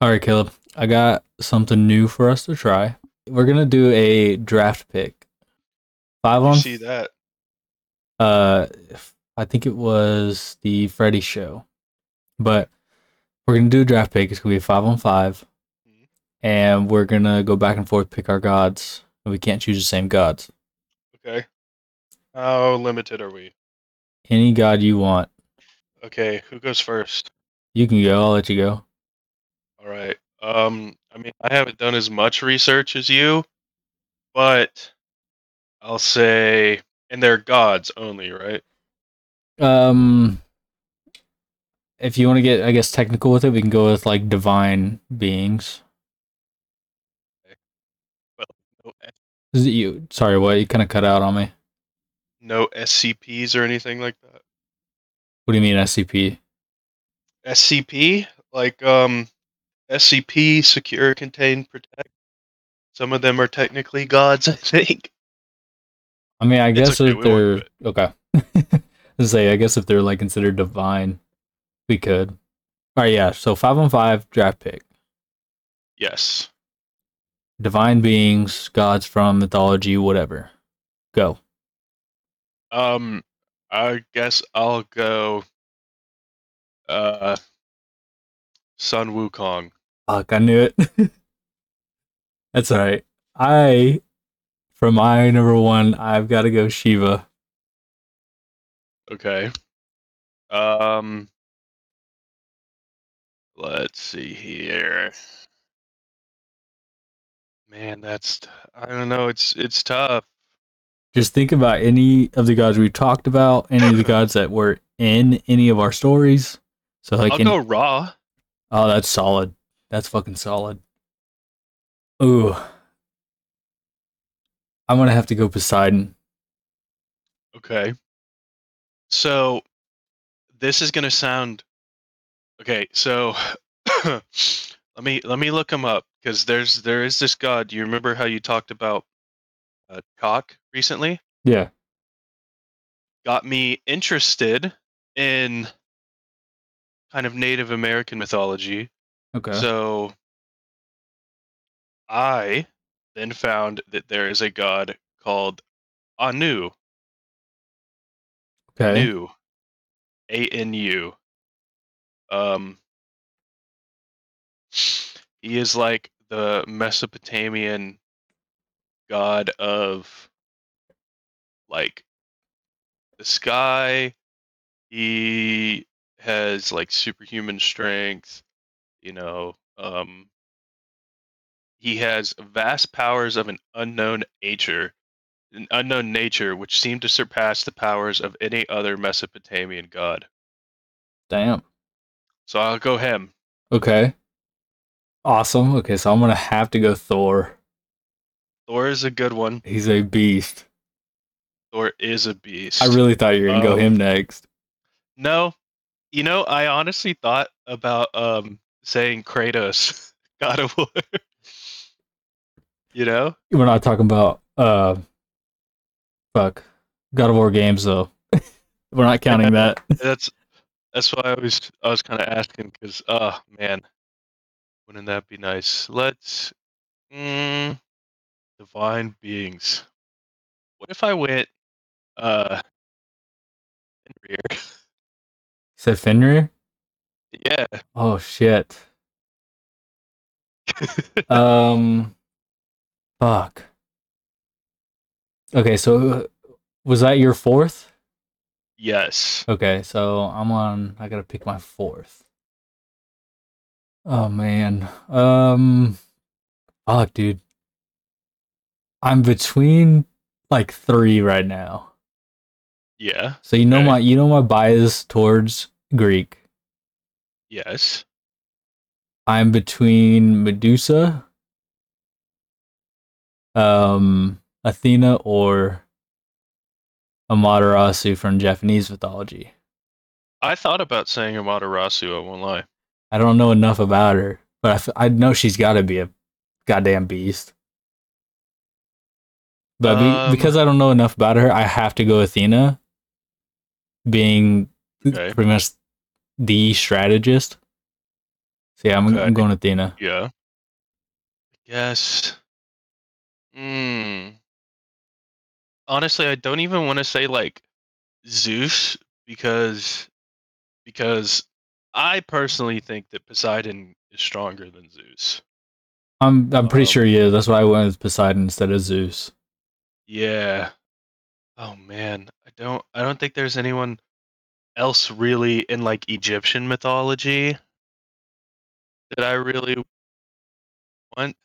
All right, Caleb. I got something new for us to try. We're gonna do a draft pick. Five on. see that? Uh, I think it was the Freddy show, but we're gonna do a draft pick. It's gonna be a five on 5 Mhm. and we're gonna go back and forth pick our gods. And we can't choose the same gods. Okay. How limited are we? Any god you want, Okay, who goes first? you can go. I'll let you go. All right. Um, I mean, I haven't done as much research as you, but I'll say, and they're gods only, right? Um, if you want to get, I guess, technical with it, we can go with like divine beings. Well no, Is it you? Sorry, what? You kind of cut out on me. no SCPs or anything like that. What do you mean SCP? SCP, like um, SCP, secure, contain, protect. Some of them are technically gods, I think. I mean, I guess okay, if they're okay. Say, I guess if they're like considered divine, we could. All right, yeah. So five on five draft pick. Yes. Divine beings, gods from mythology, whatever. Go. Um, I guess I'll go. Uh, Sun Wukong. Fuck, I knew it. That's all right. I, for my number one, I've got to go Shiva. Okay. Um, let's see here. Man, that's I don't know. It's it's tough. Just think about any of the gods we talked about, any of the gods that were in any of our stories. So like, I'll in- go Ra. oh, that's solid. That's fucking solid. Ooh, I'm gonna have to go Poseidon. Okay. So this is gonna sound okay. So let me let me look him up because there's there is this god. Do you remember how you talked about uh, Chaac recently? Yeah. Got me interested in kind of Native American mythology. Okay. So I then found that there is a god called Anu. okay. Anu. A N U. Um he is like the Mesopotamian god of like the sky. He has like superhuman strength, you know, um he has vast powers of an unknown nature, an unknown nature which seem to surpass the powers of any other Mesopotamian god. Damn. So I'll go him. Okay. Awesome. Okay, so I'm gonna have to go Thor. Thor is a good one. He's a beast. Thor is a beast. I really thought you were gonna go Um, him next. no. You know, I honestly thought about um saying Kratos, God of War. you know? We're not talking about uh, fuck, God of War games though. we're not counting that. That's that's why I was I was kind of asking because oh man, wouldn't that be nice? Let's mm, divine beings. What if I went uh Fenrir? Said Fenrir. Yeah. Oh shit. Um, fuck. Okay, so was that your fourth? yes. Okay, so I'm on. I gotta pick my fourth. Oh man. Um. Fuck, dude. I'm between like three right now. Yeah. So you know Okay. my you know my bias towards Greek. Yes. I'm between Medusa, um, Athena, or Amaterasu from Japanese mythology. I thought about saying Amaterasu, I won't lie. I don't know enough about her, but I, f- I know she's got to be a goddamn beast. But be- Um, because I don't know enough about her, I have to go Athena, being Okay. pretty much the strategist. So yeah, I'm, Okay. I'm going Athena. Yeah. I guess. Hmm. Honestly, I don't even want to say like Zeus because because I personally think that Poseidon is stronger than Zeus. I'm I'm pretty Um, sure he is. That's why I went with Poseidon instead of Zeus. Yeah. Oh man, I don't I don't think there's anyone else really in like Egyptian mythology that I really want.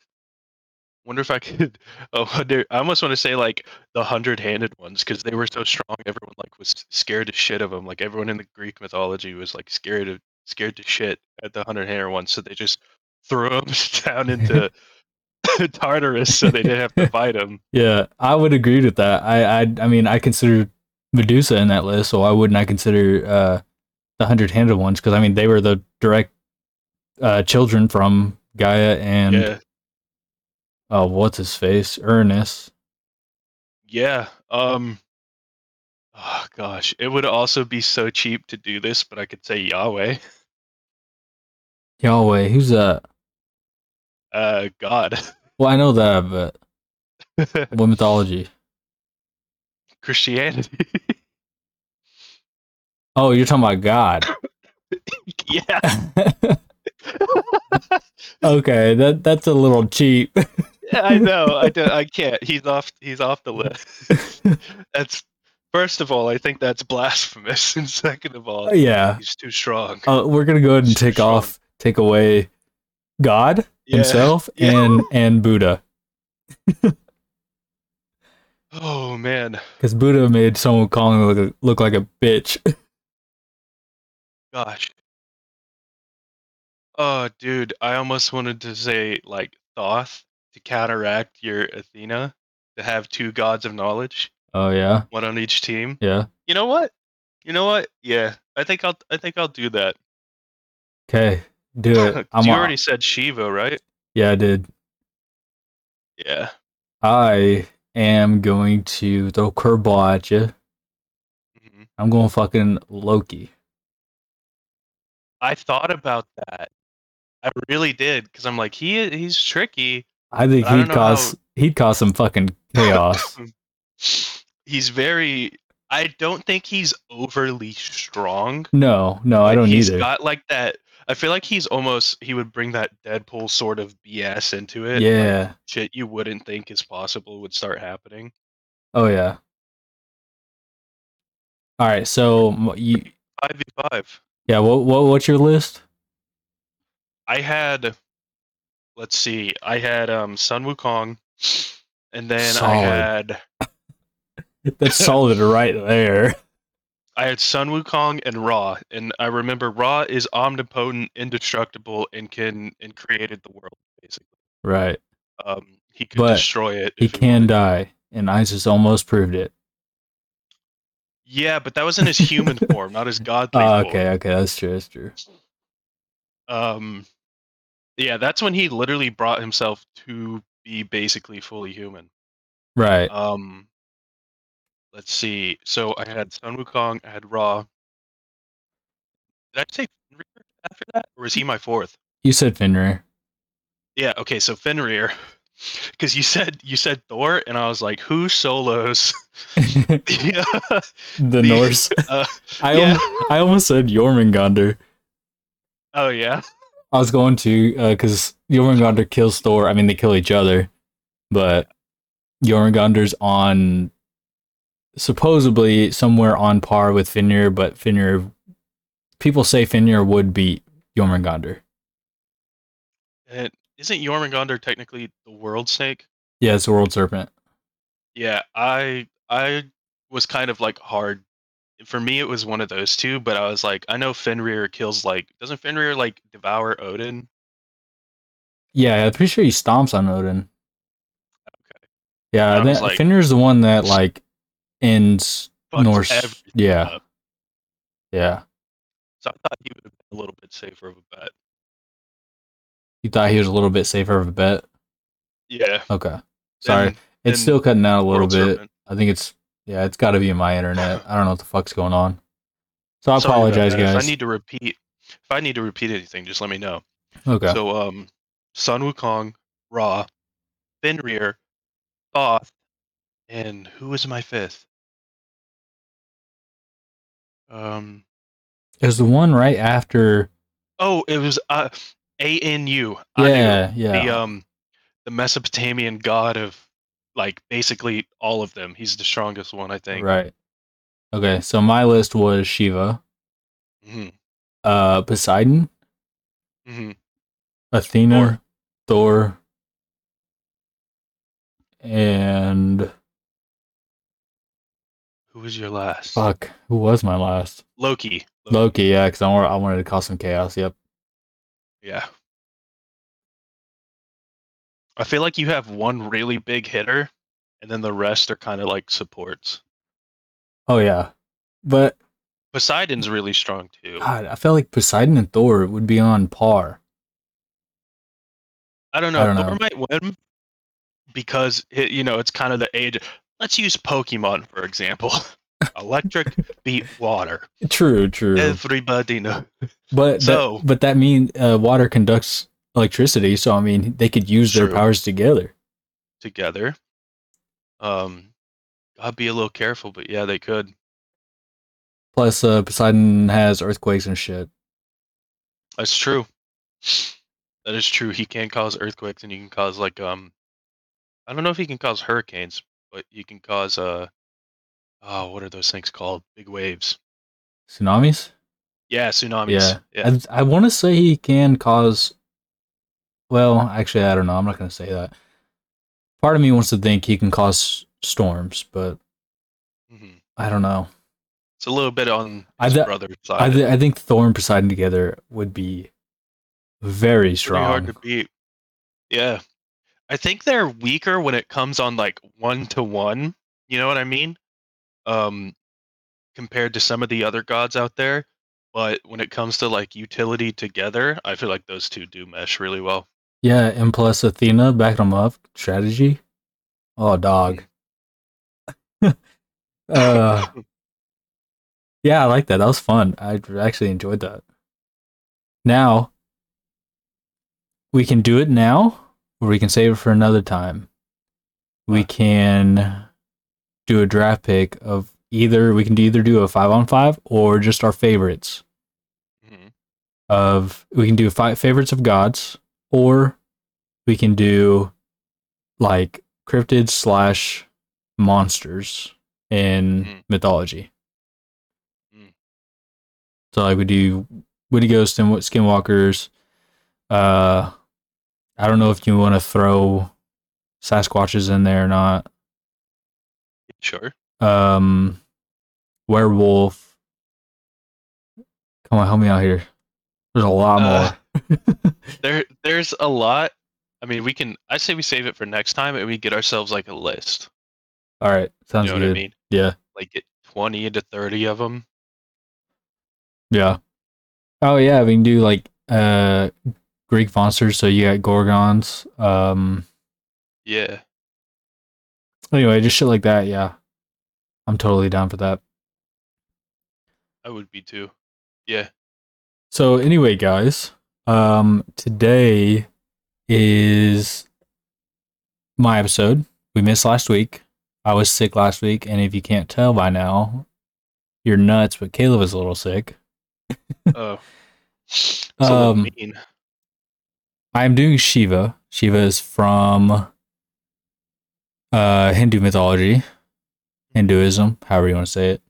Wonder if I could. Oh, I almost want to say like the hundred-handed ones because they were so strong. Everyone like was scared to shit of them. Like everyone in the Greek mythology was like scared of scared to shit at the hundred-handed ones, so they just threw them down into Tartarus so they didn't have to fight them. Yeah, I would agree with that. I I I mean I consider Medusa in that list, so why wouldn't I consider uh, the hundred handed ones? Because I mean they were the direct uh, children from Gaia and Yeah, oh what's his face Ernest. yeah. Um. Oh gosh, it would also be so cheap to do this, but I could say Yahweh. Yahweh, who's that? Uh, God. Well, I know that, but what mythology? Christianity. Oh, you're talking about God. yeah. okay, that that's a little cheap. I know. I don't, I can't. He's off. He's off the list. That's first of all. I think that's blasphemous, and second of all, yeah, he's too strong. uh, we're gonna go ahead and He's take off, take away God Yeah. himself Yeah. and and Buddha, Oh man, because Buddha made someone calling him look, look like a bitch. Gosh. Oh, dude, I almost wanted to say like Thoth to counteract your Athena to have two gods of knowledge, Oh yeah, one on each team. yeah. You know what? You know what? Yeah, I think I'll. I think I'll do that. Okay, do it. I'm you already said Shiva, right? Yeah, I did. Yeah. I am going to throw curveball at you. Mhm. I'm going fucking Loki. I thought about that. I really did because I'm like he he's tricky. I think he'd know cause he'd cause some fucking chaos. he's very. I don't think he's overly strong. no, no, I don't He's either. He's got like that. I feel like he's almost. He would bring that Deadpool sort of BS into it. like, yeah. shit you wouldn't think is possible would start happening. Oh yeah. All right. So you, Five v five. Yeah. What what what's your list? I had. Let's see. I had um Sun Wukong, and then I Solid. had That's solid right there. I had Sun Wukong and Ra, and I remember Ra is omnipotent, indestructible, and can and created the world basically. Right. Um, he could But destroy it. He can die, and Isis almost proved it. Yeah, but that was in his human form, not his godly Oh, form. okay. Okay. That's true. That's true. Um, yeah, that's when he literally brought himself to be basically fully human. Right. Um, let's see. So I had Sun Wukong, I had Ra. Did I say Fenrir after that, or is he my fourth? You said Fenrir. Yeah. Okay. So Fenrir, because you said you said Thor, and I was like, who solos? the the Norse. Uh, I yeah. al- I almost said Jormungandr. oh yeah. I was going to because Jormungandr kills Thor. I mean, they kill each other, but Jormungandr's on supposedly somewhere on par with Fenrir, but Fenrir. People say Fenrir would beat Jormungandr. And isn't Jormungandr technically the world snake? Yeah, it's the world serpent. Yeah, I I was kind of like hard. For me, it was one of those two, but I was like, I know Fenrir kills like doesn't Fenrir like devour Odin? Yeah, I'm pretty sure he stomps on Odin. Okay. Yeah, that, like- Fenrir's the one that like ends Norse. Yeah, up. yeah. So I thought he would have been a little bit safer of a bet. You thought he was a little bit safer of a bet. Yeah. Okay, sorry. It's still cutting out a little bit. Serpent. I think it's yeah, it's got to be in my internet. I don't know what the fuck's going on. So I Sorry apologize, guys. If I need to repeat, if I need to repeat anything, just let me know. Okay. So um, Sun Wukong, Ra, Fenrir, Thoth, and who was my fifth? Um. There's the one right after. Oh, it was uh, Anu. Yeah, Anu, yeah. The um, the Mesopotamian god of like basically all of them. He's the strongest one, I think. Right. Okay, so my list was Shiva, hmm uh, Poseidon, hmm Athena, Thor, and Who was your last? fuck, who was my last? Loki. Loki, yeah, because I, I wanted to cause some chaos. Yep. Yeah. I feel like you have one really big hitter, and then the rest are kind of like supports. Oh yeah, but Poseidon's really strong too. God, I felt like Poseidon and Thor would be on par. I don't know. I don't Thor know. might win because it, you know it's kind of the age. Let's use Pokemon for example. Electric beat water. True, true. Everybody know. but so- that, but that means uh, water conducts electricity, so I mean they could use their powers together. together. Um, I'd be a little careful, but yeah, they could. Plus, uh, Poseidon has earthquakes and shit. That's true. That is true. He can cause earthquakes, and he can cause like um, I don't know if he can cause hurricanes, but he can cause uh, oh, what are those things called? Big waves. Tsunamis. Yeah, tsunamis. Yeah, yeah. I, I want to say he can cause. Well, actually, I don't know. I'm not going to say that. Part of me wants to think he can cause storms, but Mhm. I don't know. It's a little bit on I his th- brother's I, side. th- I think Thor and Poseidon together would be very Pretty hard strong. to beat. Yeah, I think they're weaker when it comes on like one to one. You know what I mean? Um, compared to some of the other gods out there. But when it comes to like utility together, I feel like those two do mesh really well. Yeah, and plus Athena backed them up. Strategy. Oh, dog. uh, yeah, I like that. That was fun. I actually enjoyed that. Now, we can do it now, or we can save it for another time. We can do a draft pick of either. We can either do a five on five or just our favorites Mhm. of. We can do five favorites of gods, or we can do like cryptids slash monsters in Mhm. mythology. Mm. So like we do Wendigos and Skinwalkers. Uh, I don't know if you want to throw Sasquatches in there or not. Sure. Um, werewolf. Come on, help me out here. There's a lot Uh, more. There, there's a lot. I mean, we can. I say we save it for next time, and we get ourselves like a list. All right, sounds you know good. what I mean? Yeah, Like get twenty to thirty of them. yeah. Oh yeah, we can do like uh Greek monsters. So you got gorgons. Um, Yeah. Anyway, just shit like that. Yeah, I'm totally down for that. I would be too. Yeah. So anyway, guys, um, today is my episode. We missed last week. I was sick last week, and if you can't tell by now, you're nuts. But Caleb is a little sick. Oh. It's a little Um, mean. I'm doing Shiva. Shiva is from uh, Hindu mythology, Hinduism, however you want to say it.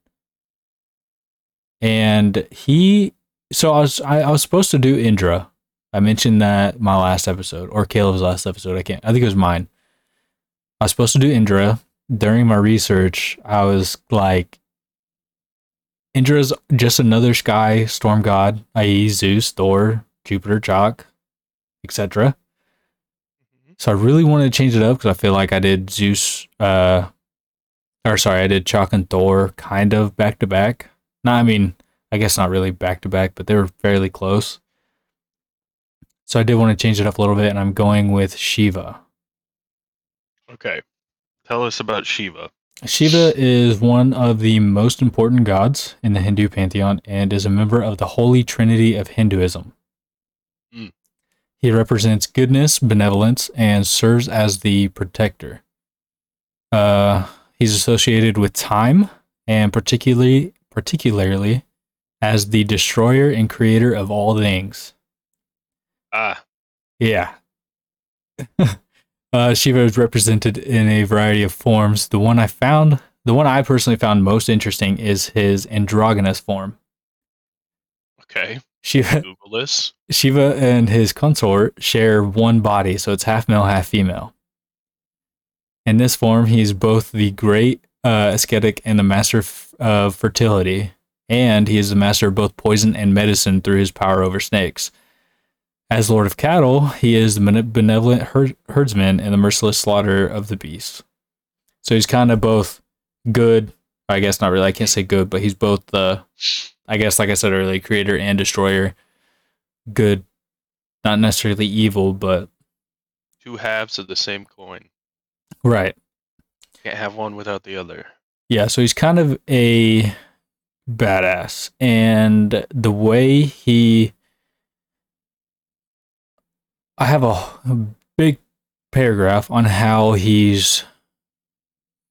And he, so I was, I, I was supposed to do Indra. I mentioned that my last episode, or Caleb's last episode. I can't. I think it was mine. I was supposed to do Indra. During my research, I was like, Indra's just another sky storm god, i.e., Zeus, Thor, Jupiter, Chaac, etc. So I really wanted to change it up because I feel like I did Zeus, uh, or sorry, I did Chaac and Thor kind of back to back. No, I mean, I guess not really back to back, but they were fairly close. So I did want to change it up a little bit, and I'm going with Shiva. Okay. Tell us about Shiva. Shiva is one of the most important gods in the Hindu pantheon and is a member of the Holy Trinity of Hinduism. He represents goodness, benevolence, and serves as the protector. Uh, he's associated with time, and particularly particularly as the destroyer and creator of all things. Ah, Yeah. uh, Shiva is represented in a variety of forms. The one I found, the one I personally found most interesting is his androgynous form. okay. Shiva, Google this. Shiva and his consort share one body, so it's half male, half female. In this form, he is both the great uh, ascetic and the master f- of fertility, and he is the master of both poison and medicine through his power over snakes. As Lord of Cattle, he is the benevolent her- herdsman and the merciless slaughter of the beasts. So he's kind of both good. I guess not really. I can't say good, but he's both the, I guess, like I said earlier, creator and destroyer. Good, not necessarily evil, but Two halves of the same coin. right. Can't have one without the other. Yeah, so he's kind of a badass. And the way he. I have a, a big paragraph on how he's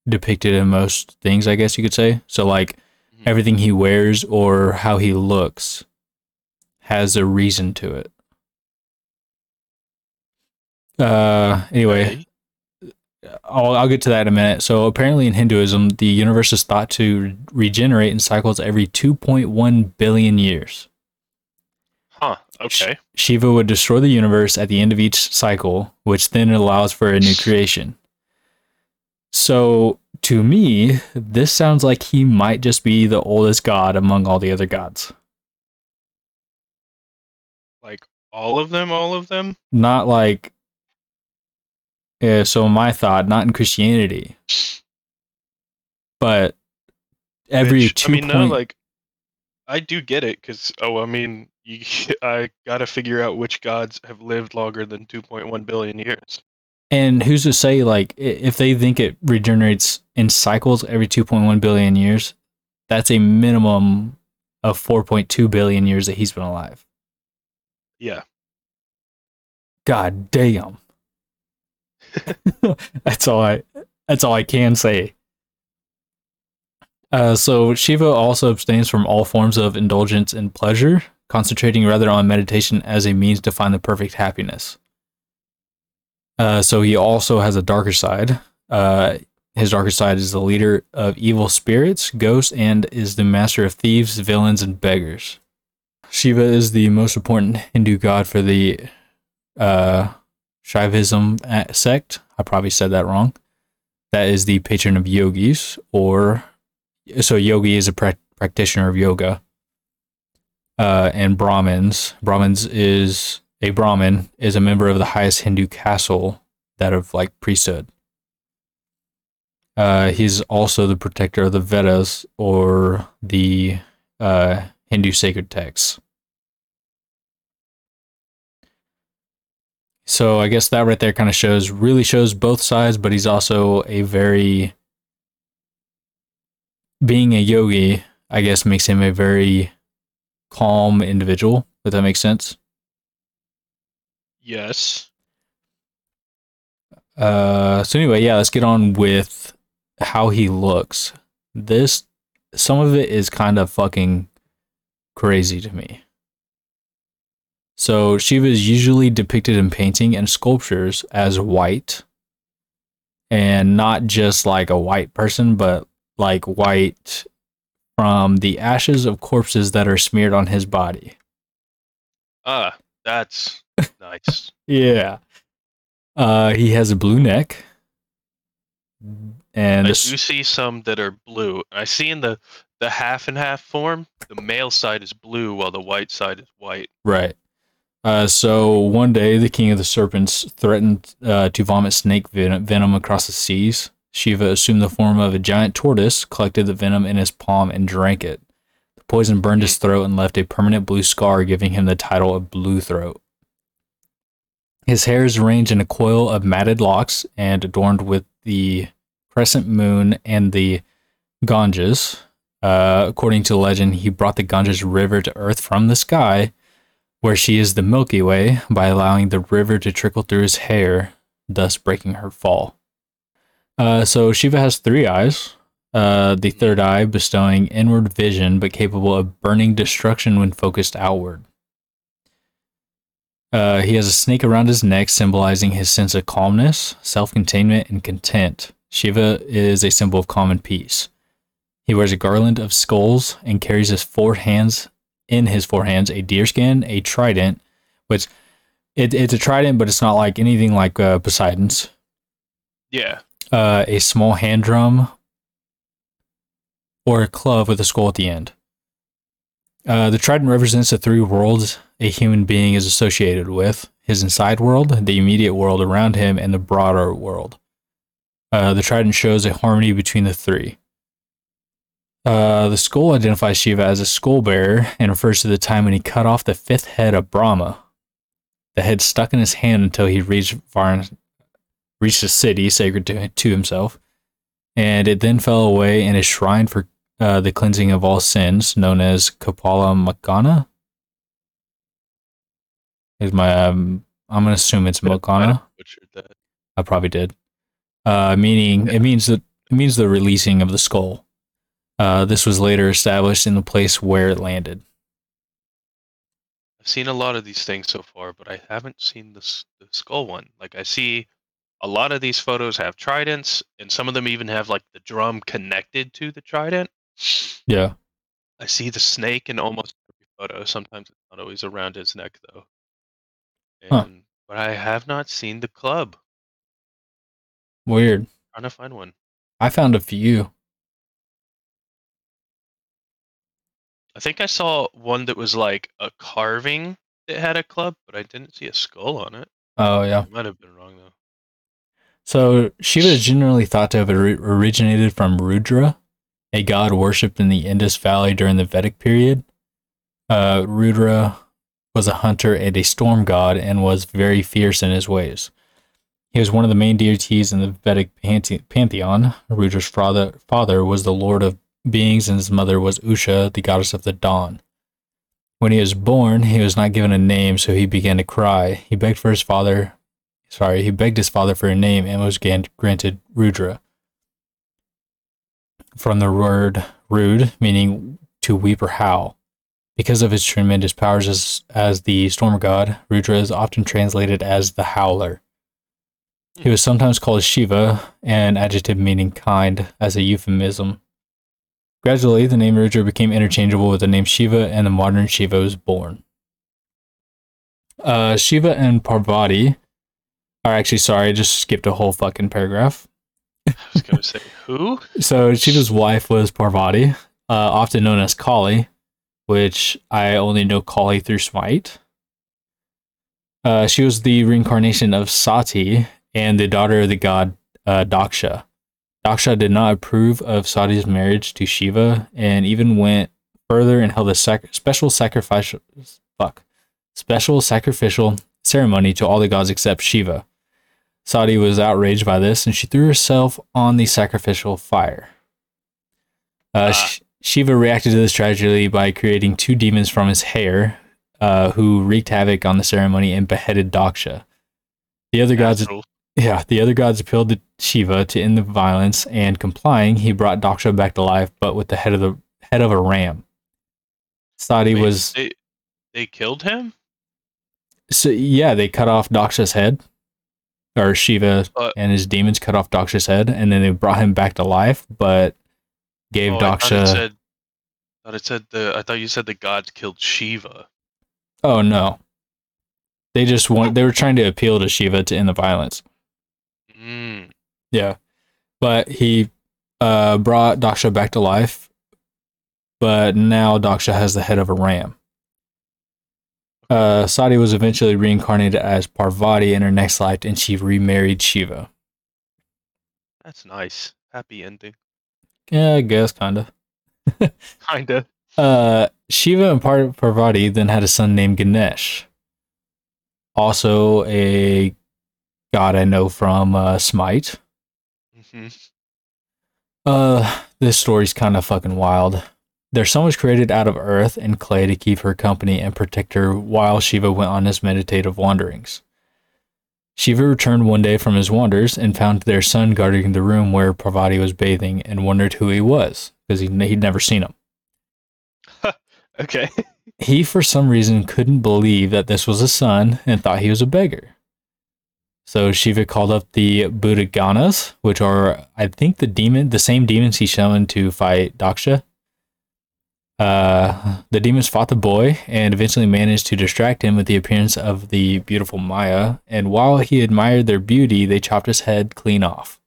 depicted in most things, I guess you could say. So, like. Everything he wears or how he looks has a reason to it. Uh, anyway, I'll, I'll get to that in a minute. So apparently in Hinduism, the universe is thought to regenerate in cycles every 2.1 billion years. Huh. Okay. Shiva would destroy the universe at the end of each cycle, which then allows for a new creation. So to me, this sounds like he might just be the oldest god among all the other gods. Like all of them, all of them? Not like uh, so my thought, not in Christianity, but every Which, two I mean, no, like I do get it because oh, I mean, you, I gotta figure out which gods have lived longer than 2.1 billion years. And who's to say, like, if they think it regenerates in cycles every 2.1 billion years, that's a minimum of 4.2 billion years that he's been alive. Yeah. God damn. that's all I. That's all I can say. Uh, so Shiva also abstains from all forms of indulgence and pleasure, concentrating rather on meditation as a means to find the perfect happiness. Uh, so he also has a darker side. Uh, his darker side is the leader of evil spirits, ghosts, and is the master of thieves, villains, and beggars. Shiva is the most important Hindu god for the uh, Shaivism sect. I probably said that wrong. That is the patron of yogis, or so yogi is a prac practitioner of yoga. Uh, and Brahmins. Brahmins is a Brahmin is a member of the highest Hindu castle, that of like priesthood. Uh, he's also the protector of the Vedas or the uh, Hindu sacred texts. So I guess that right there kind of shows really shows both sides, but he's also a very being a yogi, I guess makes him a very calm individual, if that makes sense. Yes. Uh so anyway, yeah, let's get on with how he looks. This some of it is kind of fucking crazy to me. So Shiva is usually depicted in painting and sculptures as white. And not just like a white person, but like white from the ashes of corpses that are smeared on his body. Ah, that's nice. Yeah. Uh he has a blue neck. And I do see some that are blue. I see in the the half and half form, the male side is blue while the white side is white. Right. Uh, so one day, the king of the serpents threatened uh, to vomit snake ven- venom across the seas. Shiva assumed the form of a giant tortoise, collected the venom in his palm, and drank it. The poison burned his throat and left a permanent blue scar, giving him the title of Blue Throat. His hair is arranged in a coil of matted locks and adorned with the crescent moon and the Ganges. Uh, according to legend, he brought the Ganges River to earth from the sky where she is the Milky Way by allowing the river to trickle through his hair, thus breaking her fall. Uh, so Shiva has three eyes. Uh, the third eye bestowing inward vision, but capable of burning destruction when focused outward. Uh, he has a snake around his neck, symbolizing his sense of calmness, self containment, and content. Shiva is a symbol of calm and peace. He wears a garland of skulls and carries his four hands in his four hands a deerskin, a trident, which it, it's a trident, but it's not like anything like uh, Poseidon's. Yeah. Uh, a small hand drum or a club with a skull at the end. Uh, the trident represents the three worlds a human being is associated with his inside world, the immediate world around him, and the broader world. Uh, the trident shows a harmony between the three. Uh, the skull identifies Shiva as a skull bearer and refers to the time when he cut off the fifth head of Brahma. The head stuck in his hand until he reached Varn, reached a city sacred to, to himself, and it then fell away in a shrine for uh, the cleansing of all sins, known as Kapala Makana. Is my um, I'm gonna assume it's Makana. I probably did. Uh, meaning it means that it means the releasing of the skull. Uh, this was later established in the place where it landed. I've seen a lot of these things so far, but I haven't seen the, the skull one. Like I see a lot of these photos have tridents, and some of them even have like the drum connected to the trident. Yeah. I see the snake in almost every photo. Sometimes it's not always around his neck though. And Huh. but I have not seen the club. Weird. trying to find one. I found a few. I think I saw one that was like a carving that had a club, but I didn't see a skull on it. Oh yeah. I might have been wrong though. So Shiva is generally thought to have originated from Rudra, a god worshipped in the Indus Valley during the Vedic period. Uh, Rudra was a hunter and a storm god and was very fierce in his ways. He was one of the main deities in the Vedic pantheon. Rudra's father, father was the lord of beings, and his mother was Usha, the goddess of the dawn. When he was born, he was not given a name, so he began to cry. He begged for his father, sorry, he begged his father for a name and was granted Rudra. From the word rude, meaning to weep or howl. Because of his tremendous powers as, as the storm god, Rudra is often translated as the howler. He was sometimes called Shiva, an adjective meaning kind, as a euphemism. Gradually, the name Rudra became interchangeable with the name Shiva, and the modern Shiva was born. Uh, Shiva and Parvati are actually sorry, I just skipped a whole fucking paragraph. I was gonna say who? So Shiva's wife was Parvati, uh, often known as Kali, which I only know Kali through Smite. Uh, she was the reincarnation of Sati and the daughter of the god uh, Daksha. Daksha did not approve of Sati's marriage to Shiva and even went further and held a sac- special sacrificial fuck special sacrificial ceremony to all the gods except Shiva. Sati was outraged by this and she threw herself on the sacrificial fire. Uh, Ah. Sh- Shiva reacted to this tragedy by creating two demons from his hair, uh, who wreaked havoc on the ceremony and beheaded Daksha. The other gods, Asshole. yeah, the other gods appealed to Shiva to end the violence, and complying, he brought Daksha back to life, but with the head of the head of a ram. Sati was they they killed him? so yeah, they cut off Daksha's head, or Shiva Uh, and his demons cut off Daksha's head, and then they brought him back to life, but gave Oh, I thought it Daksha. said, thought it said the I thought you said the gods killed Shiva. Oh no. They just want they were trying to appeal to Shiva to end the violence. Mm. Yeah. But he uh brought Daksha back to life. But now Daksha has the head of a ram. Uh Sati was eventually reincarnated as Parvati in her next life and she remarried Shiva. That's nice. Happy ending. Yeah, I guess kinda. Kinda. Uh Shiva and Par- Parvati then had a son named Ganesh. Also a god I know from uh, Smite. hmm Uh, this story's kind of fucking wild. Their son was created out of earth and clay to keep her company and protect her while Shiva went on his meditative wanderings. Shiva returned one day from his wanders and found their son guarding the room where Parvati was bathing and wondered who he was because he, he'd never seen him. Okay. He, for some reason, couldn't believe that this was a son and thought he was a beggar. So Shiva called up the Buddhaganas, which are, I think, the demon, the same demons he summoned to fight Daksha. Uh, the demons fought the boy and eventually managed to distract him with the appearance of the beautiful Maya. And while he admired their beauty, they chopped his head clean off.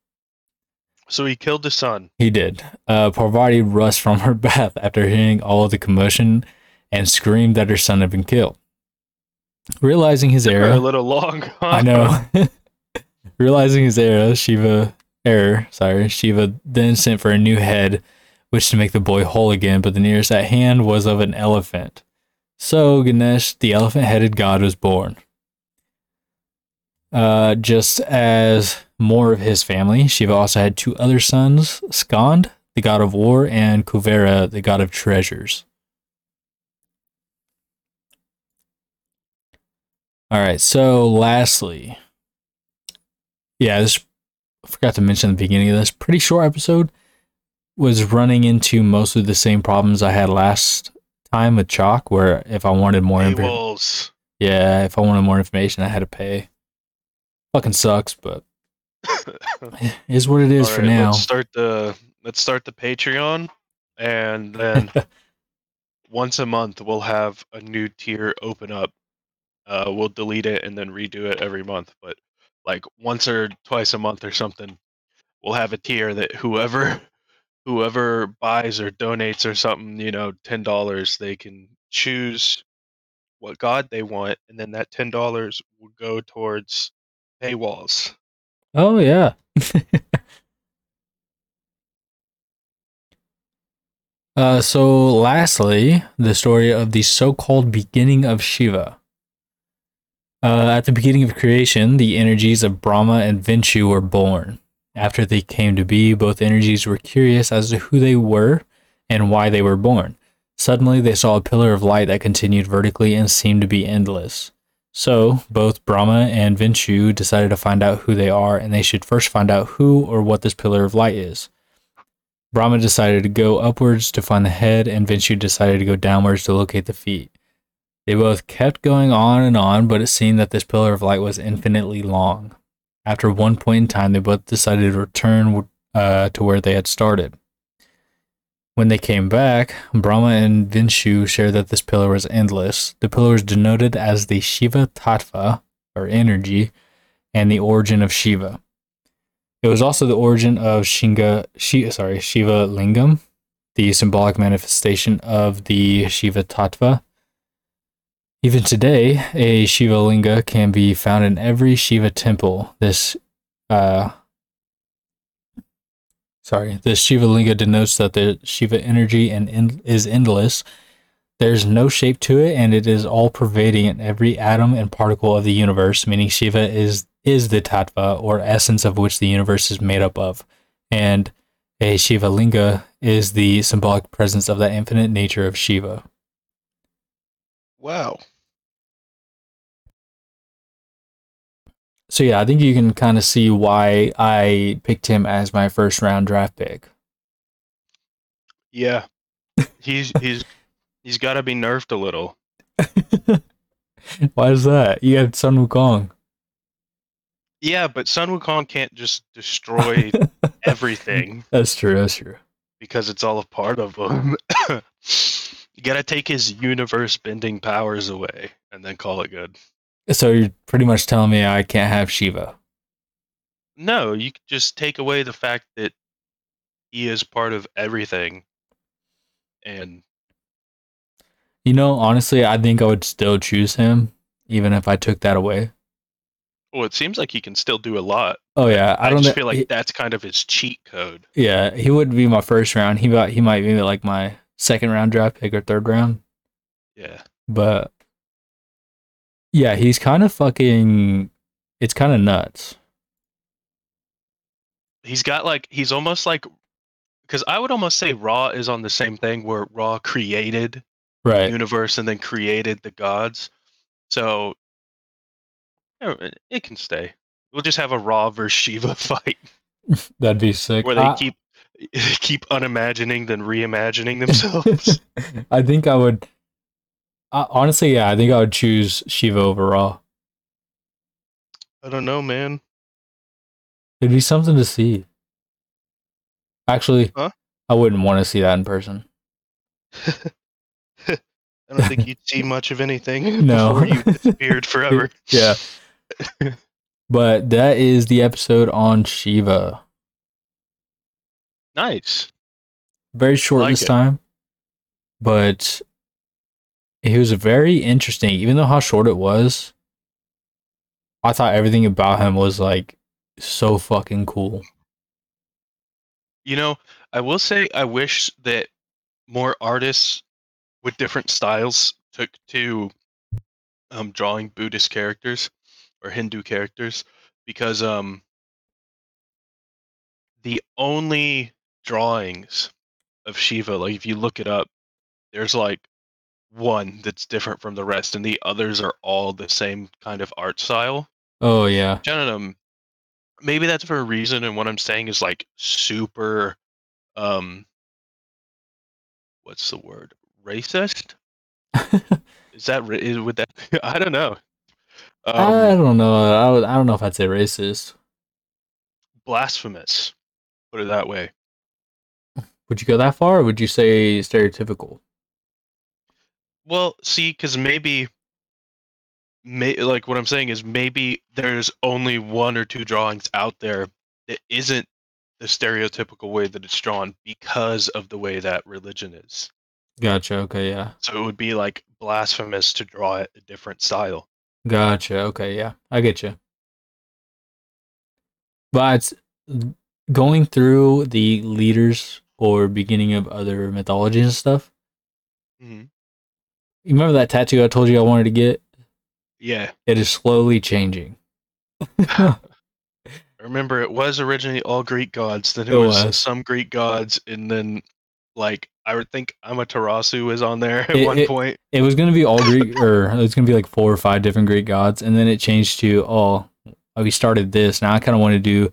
So he killed the son. He did. Uh, Parvati rushed from her bath after hearing all of the commotion and screamed that her son had been killed. Realizing his error, a little long. huh? I know. Realizing his error, Shiva error, sorry, Shiva then sent for a new head, which to make the boy whole again, but the nearest at hand was of an elephant. So Ganesh, the elephant-headed god, was born. Uh, just as more of his family, Shiva also had two other sons, Skand, the god of war, and Kuvera, the god of treasures. All right, so lastly, yeah, this I forgot to mention at the beginning of this pretty short episode was running into mostly the same problems I had last time with Chaac, where if I wanted more information, yeah, if I wanted more information, I had to pay. Fucking sucks, but is what it is All for right, now. Let's start the let's start the Patreon, and then once a month we'll have a new tier open up. Uh, we'll delete it and then redo it every month, but like once or twice a month or something, we'll have a tier that whoever whoever buys or donates or something, you know, ten dollars, they can choose what god they want, and then that ten dollars will go towards paywalls. Oh yeah. uh, so lastly, the story of the so-called beginning of Shiva. Uh, at the beginning of creation, the energies of Brahma and Vinchu were born. After they came to be, both energies were curious as to who they were and why they were born. Suddenly, they saw a pillar of light that continued vertically and seemed to be endless. So, both Brahma and Vinchu decided to find out who they are, and they should first find out who or what this pillar of light is. Brahma decided to go upwards to find the head, and Vinchu decided to go downwards to locate the feet. They both kept going on and on, but it seemed that this pillar of light was infinitely long. After one point in time, they both decided to return uh, to where they had started. When they came back, Brahma and Vinshu shared that this pillar was endless. The pillar is denoted as the Shiva Tattva, or energy, and the origin of Shiva. It was also the origin of Shinga, Shi, sorry, Shiva Lingam, the symbolic manifestation of the Shiva Tattva. Even today, a Shiva Linga can be found in every Shiva temple. This uh, sorry, the Shiva Linga denotes that the Shiva energy and is endless. There's no shape to it, and it is all pervading in every atom and particle of the universe. Meaning, Shiva is is the tattva or essence of which the universe is made up of, and a Shiva Linga is the symbolic presence of that infinite nature of Shiva. Wow. So yeah, I think you can kind of see why I picked him as my first round draft pick. Yeah. He's he's he's got to be nerfed a little. Why is that? You have Sun Wukong. Yeah, but Sun Wukong can't just destroy everything That's true. That's true. because it's all a part of him. You got to take his universe bending powers away and then call it good. So you're pretty much telling me I can't have Shiva. No, you could just take away the fact that he is part of everything. And You know, honestly, I think I would still choose him, even if I took that away. well, it seems like he can still do a lot. Oh yeah, I I, don't just thi- feel like he- that's kind of his cheat code. yeah, he would be my first round. He might he might be like my second round draft pick or third round. Yeah. But yeah, he's kind of fucking. It's kind of nuts. He's got like he's almost like because I would almost say Ra is on the same thing where Ra created the Right. universe and then created the gods. So it- it can stay. We'll just have a Ra versus Shiva fight That'd be sick. where they I- keep keep unimagining than reimagining themselves. I think I would. Uh, honestly, yeah, I think I would choose Shiva over Ra. I don't know, man. It'd be something to see. Actually, Huh? I wouldn't want to see that in person. I don't think you'd see much of anything No. before you disappeared forever. Yeah. But that is the episode on Shiva. Nice. Very short Like this it. time, but it was very interesting. Even though how short it was, I thought everything about him was like so fucking cool. You know, I will say I wish that more artists with different styles took to um, drawing Buddhist characters or Hindu characters because um, the only drawings of Shiva, like if you look it up, there's like one that's different from the rest, and the others are all the same kind of art style. Oh yeah, I don't know. Maybe that's for a reason, and what I'm saying is like super, um, what's the word? Racist? Is that is, would that? I don't know. I Um, don't know. I, would- I don't know if I'd say racist. blasphemous. Put it that way. Would you go that far, or would you say stereotypical? Well, see, because maybe, may, like what I'm saying is maybe there's only one or two drawings out there that isn't the stereotypical way that it's drawn because of the way that religion is. Gotcha. Okay, yeah. So it would be like blasphemous to draw it a different style. Gotcha. Okay, yeah. I get you. But going through the leaders or beginning of other mythologies and stuff. hmm You remember that tattoo I told you I wanted to get? Yeah, It is slowly changing. remember it was originally all Greek gods. Then it, It was, was. some Greek gods, and then like I would think Amaterasu was on there at It- one it- point. it was gonna be all Greek, or it was gonna be like four or five different Greek gods, and then it changed to oh, we started this. Now I kind of want to do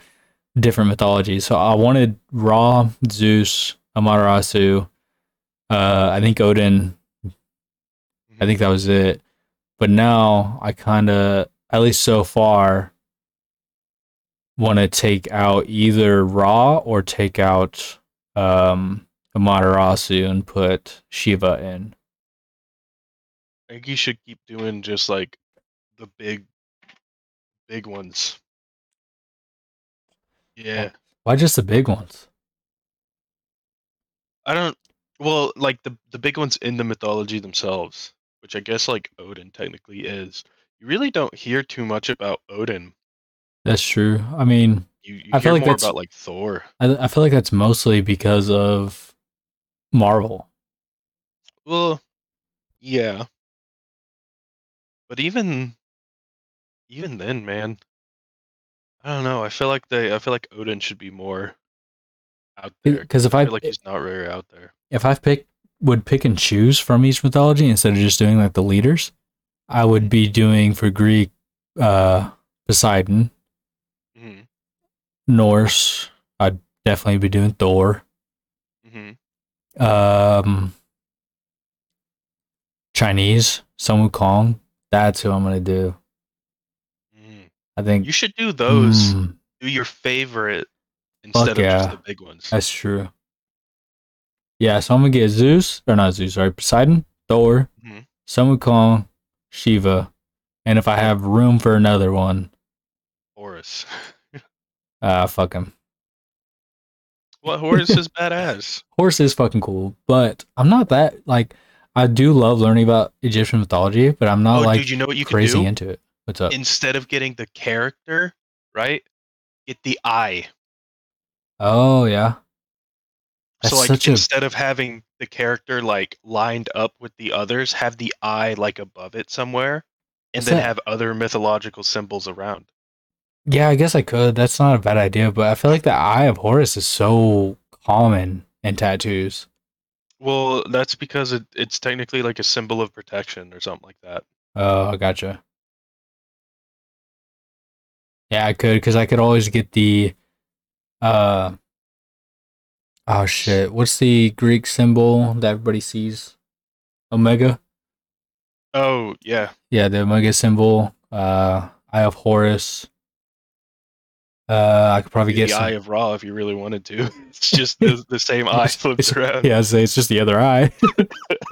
different mythologies. So I wanted Ra, Zeus, Amaterasu. Uh, I think Odin. I think that was it. But now I kind of, at least so far, want to take out either Ra or take out um, Amaterasu and put Shiva in. I think you should keep doing just like the big, big ones. Yeah, Why just the big ones? I don't. Well, like the the big ones in the mythology themselves, which I guess like Odin technically is. You really don't hear too much about Odin. That's true. I mean, You, you I hear feel like more that's- about like Thor. I, I feel like that's mostly because of Marvel. Well, yeah. But even even then, man, I don't know. I feel like they I feel like Odin should be more out there. Because if I I feel like he's not very out there. if I pick would pick and choose from each mythology instead of just doing like the leaders, I would be doing for Greek uh Poseidon, hmm Norse, I'd definitely be doing Thor. hmm Um Chinese, Sun Wukong. That's who I'm gonna do. I think You should do those. Mm, Do your favorite instead of yeah. just the big ones. that's true. Yeah, so I'm gonna get Zeus or not Zeus, sorry, Poseidon, Thor, Mhm. Sun Shiva, and if I have room for another one, Horus. uh fuck him. What Horus is badass. Horus is fucking cool, but I'm not that like I do love learning about Egyptian mythology, but I'm not oh, like dude, you know what you crazy into it. What's up? Instead of getting the character, right? Get the eye. oh yeah. That's so like such a instead of having the character like lined up with the others, have the eye like above it somewhere, and What's then that? have other mythological symbols around. Yeah, I guess I could. That's not a bad idea, but I feel like the Eye of Horus is so common in tattoos. Well, that's because it, it's technically like a symbol of protection or something like that. Oh, I gotcha. Yeah, I could because I could always get the uh oh shit. What's the Greek symbol that everybody sees? Omega? Oh yeah, Yeah, the Omega symbol. Uh Eye of Horus. Uh I could probably the get some, eye of Ra if you really wanted to. It's just the, the same eye flips around. Yeah, I'd say it's just the other eye.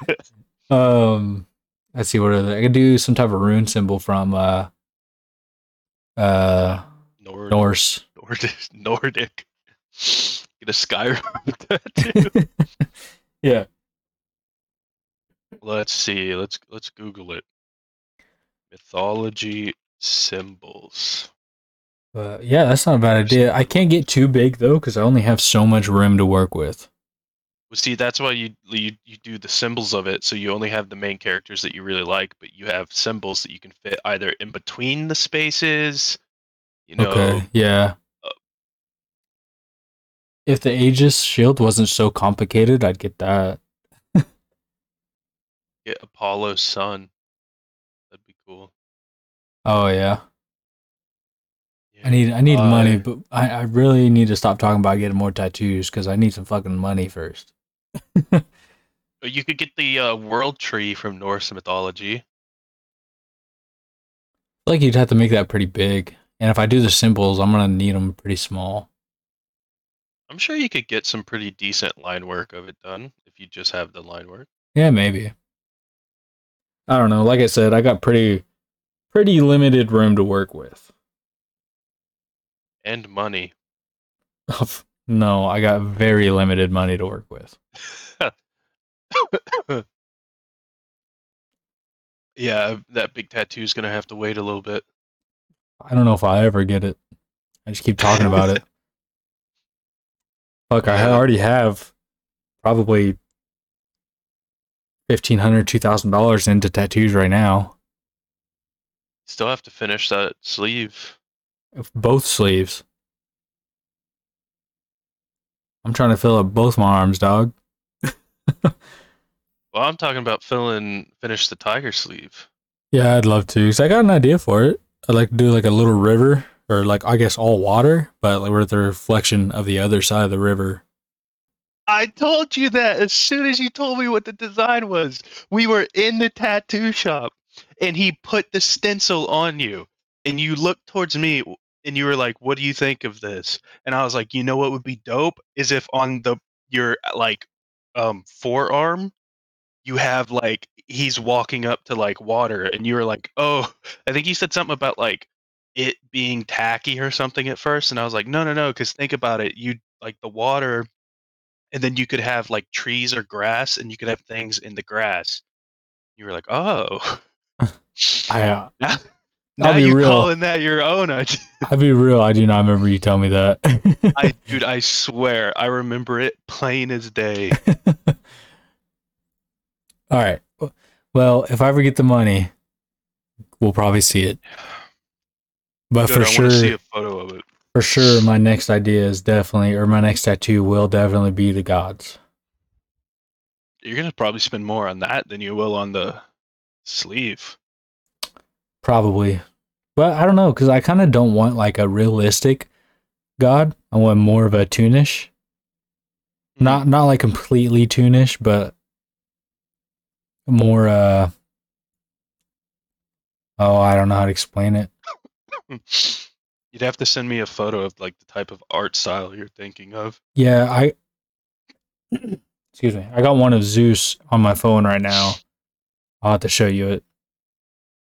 um let's see what other I could do some type of rune symbol from uh uh Nord, Norse. Nordic, Nordic. Get a Skyrim tattoo. yeah. let's see. Let's let's Google it. Mythology symbols. But yeah, that's not a bad idea. I can't get too big though because I only have so much room to work with. Well, see, that's why you, you you do the symbols of it, so you only have the main characters that you really like, but you have symbols that you can fit either in between the spaces. You know, okay. Yeah. uh, If the Aegis shield wasn't so complicated, I'd get that. get Apollo's sun. That'd be cool. Oh yeah. I need I need money, Uh, but I, I really need to stop talking about getting more tattoos because I need some fucking money first. You could get the uh, world tree from Norse mythology. like you'd have to make that pretty big, and if I do the symbols, I'm gonna need them pretty small. I'm sure you could get some pretty decent line work of it done if you just have the line work. Yeah, maybe. I don't know. Like I said, I got pretty pretty limited room to work with. And money. no, I got very limited money to work with. yeah, uh, that big tattoo's gonna have to wait a little bit. I don't know if I ever get it. I just keep talking about it. Fuck, I already have probably fifteen hundred, two thousand dollars into tattoos right now. Still have to finish that sleeve. Both sleeves. I'm trying to fill up both my arms, dog. Well, I'm talking about filling finish the tiger sleeve. Yeah, I'd love to. Cause I got an idea for it. I'd like to do like a little river, or like I guess all water, but like with the reflection of the other side of the river. I told you that as soon as you told me what the design was. We were in the tattoo shop and he put the stencil on you and you looked towards me and you were like, "What do you think of this?" And I was like, "You know what would be dope is if on the your like um forearm you have like he's walking up to like water and you were like, "Oh, I think you said something about like it being tacky or something at first and I was like, "No, no, no, cuz think about it. You like the water and then you could have like trees or grass and you could have things in the grass you were like oh I, uh, now, I'll be you're real. calling that your own I, I'll be real. I do not remember you telling me that. I dude i swear i remember it plain as day all right. Well, if I ever get the money, we'll probably see it. But Good, for i sure, see a photo of it for sure, my next idea is definitely, or my next tattoo will definitely be the gods. you're gonna probably spend more on that than you will on the sleeve Probably. But I don't know, because I kind of don't want like a realistic god. I want more of a toonish. Not not like completely toonish, but more uh oh, I don't know how to explain it. you'd have to send me a photo of like the type of art style you're thinking of Yeah, I excuse me. I got one of Zeus on my phone right now. I'll have to show you it.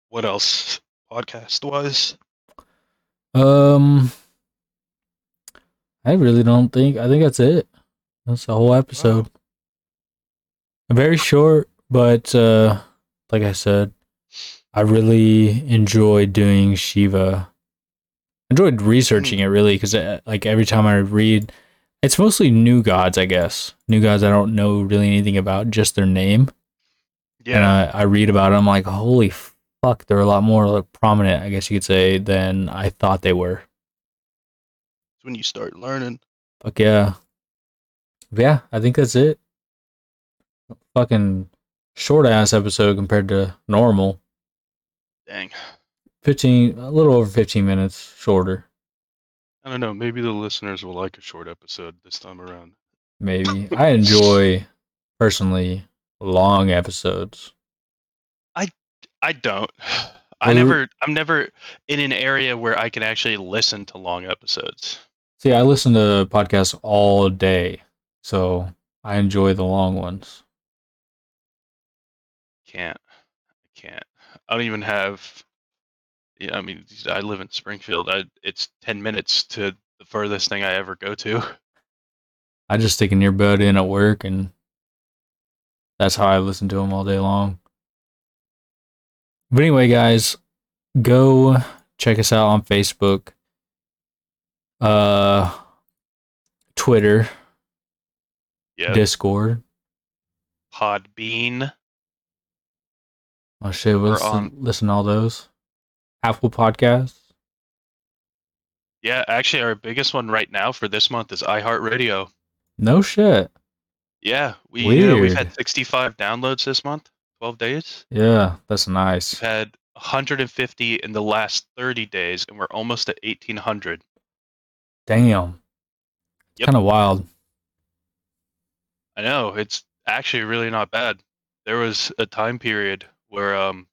what else podcast was Um I really don't think I think that's it. That's the whole episode. Very short, but uh like I said, I really enjoyed doing Shiva. Enjoyed researching it really because like every time I read, it's mostly new gods, I guess. New gods I don't know really anything about, just their name. And yeah I, I read about them I'm like, holy fuck, they're a lot more like, prominent, I guess you could say, than I thought they were. It's when you start learning Fuck yeah. yeah, I think that's it. Fucking short ass episode compared to normal. Dang. 15, a little over 15 minutes shorter, I don't know. Maybe the listeners will like a short episode this time around. maybe. I enjoy personally long episodes. I don't. I never. I'm never in an area where I can actually listen to long episodes. See, I listen to podcasts all day, so I enjoy the long ones. Can't. I can't. I don't even have. Yeah, I mean, I live in Springfield. I, it's ten minutes to the furthest thing I ever go to. I just stick an earbud in at work, and that's how I listen to them all day long. But anyway, guys, go check us out on Facebook, uh, Twitter, Yeah. Discord. Podbean. Oh shit, We're listen, on- listen to all those. Apple Podcasts. Yeah, actually, our biggest one right now for this month is iHeartRadio. No shit. Yeah, we you know, we've had 65 downloads this month, 12 days. Yeah, that's nice. We've had 150 in the last 30 days, and we're almost at 1,800. Damn. Yep. Kind of wild. I know it's actually really not bad. There was a time period where um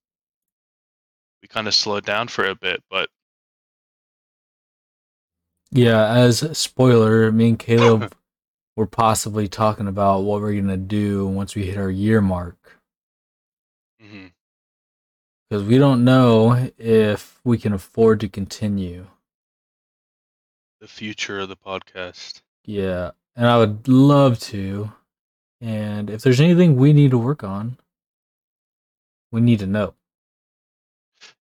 we kind of slowed down for a bit, but Yeah, as a spoiler, me and Caleb were possibly talking about what we're gonna do once we hit our year mark. Mhm, Because we don't know if we can afford to continue. the future of the podcast. Yeah. And I would love to. And if there's anything we need to work on, we need to know.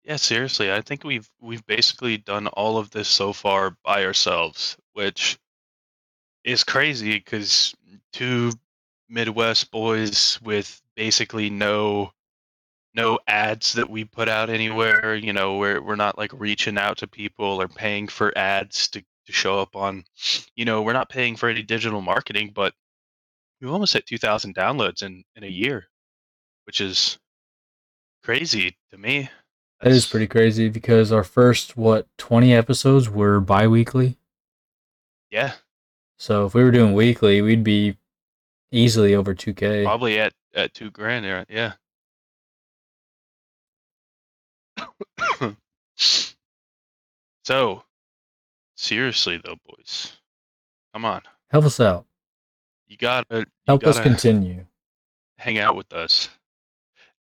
Yeah, seriously, I think we've we've basically done all of this so far by ourselves, which is crazy because two Midwest boys with basically no no ads that we put out anywhere, you know, we're we're not like reaching out to people or paying for ads to, to show up on you know, we're not paying for any digital marketing, but we've almost hit two thousand downloads in, in a year, which is crazy to me. That is pretty crazy because our first, what, 20 episodes were bi weekly. Yeah, So if we were doing weekly, we'd be easily over 2K. probably at at two grand there. Yeah. so, seriously though, boys, come on, Help us out. you gotta you Help us gotta continue. hang out with us.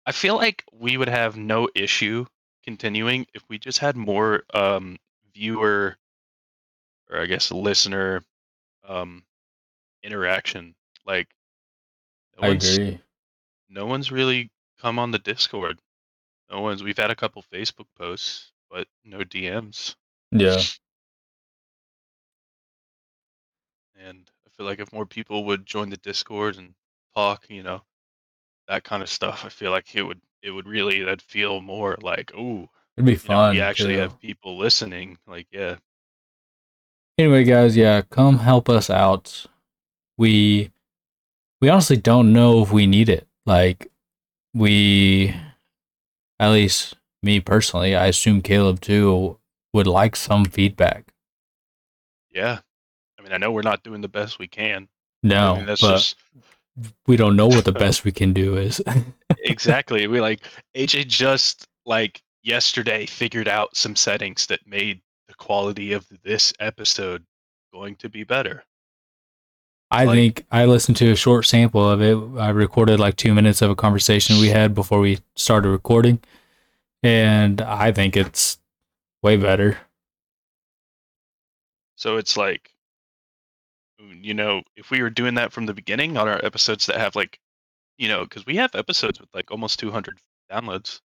I feel like we would have no issue continuing if we just had more um, viewer, or I guess listener, um, interaction. Like, no I agree. no one's really come on the Discord. No one's. We've had a couple Facebook posts, but no DMs. Yeah. And I feel like if more people would join the Discord and talk, you know, that kind of stuff, I feel like it would it would really that feel more like, oh, It'd be you know, fun. we actually too. have people listening. Like, yeah, Anyway, guys, yeah, come help us out. We we honestly don't know if we need it. Like we at least me personally, I assume Caleb too would like some feedback. yeah. I mean, I know we're not doing the best we can. No, I mean, that's just we don't know what the best we can do is. exactly. We like AJ just like yesterday figured out some settings that made the quality of this episode going to be better. I Like- think I listened to a short sample of it. I recorded like two minutes of a conversation we had before we started recording, and I think it's way better. So it's like, you know, if we were doing that from the beginning on our episodes that have like, you know, because we have episodes with like almost 200 downloads.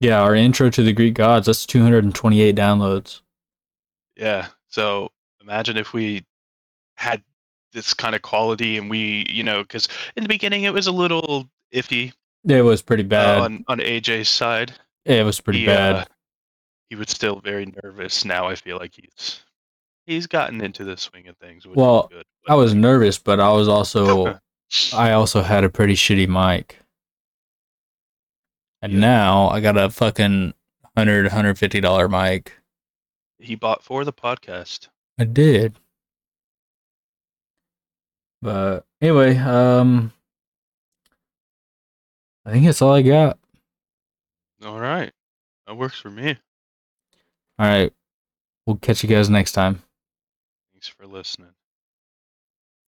Yeah, our intro to the Greek gods, that's 228 downloads. Yeah. So imagine if we had this kind of quality and we, you know, because in the beginning it was a little iffy It was pretty uh, bad. on on AJ's side. it was pretty he, bad. uh, he was still very nervous. Now I feel like he's he's gotten into the swing of things, which Well, is good. I was nervous, but I was also I also had a pretty shitty mic. And Yeah. now I got a fucking 100 150 dollar mic. he bought for the podcast. I did. But anyway, um I think that's all I got. All right, that works for me. All right. We'll catch you guys next time. Thanks for listening.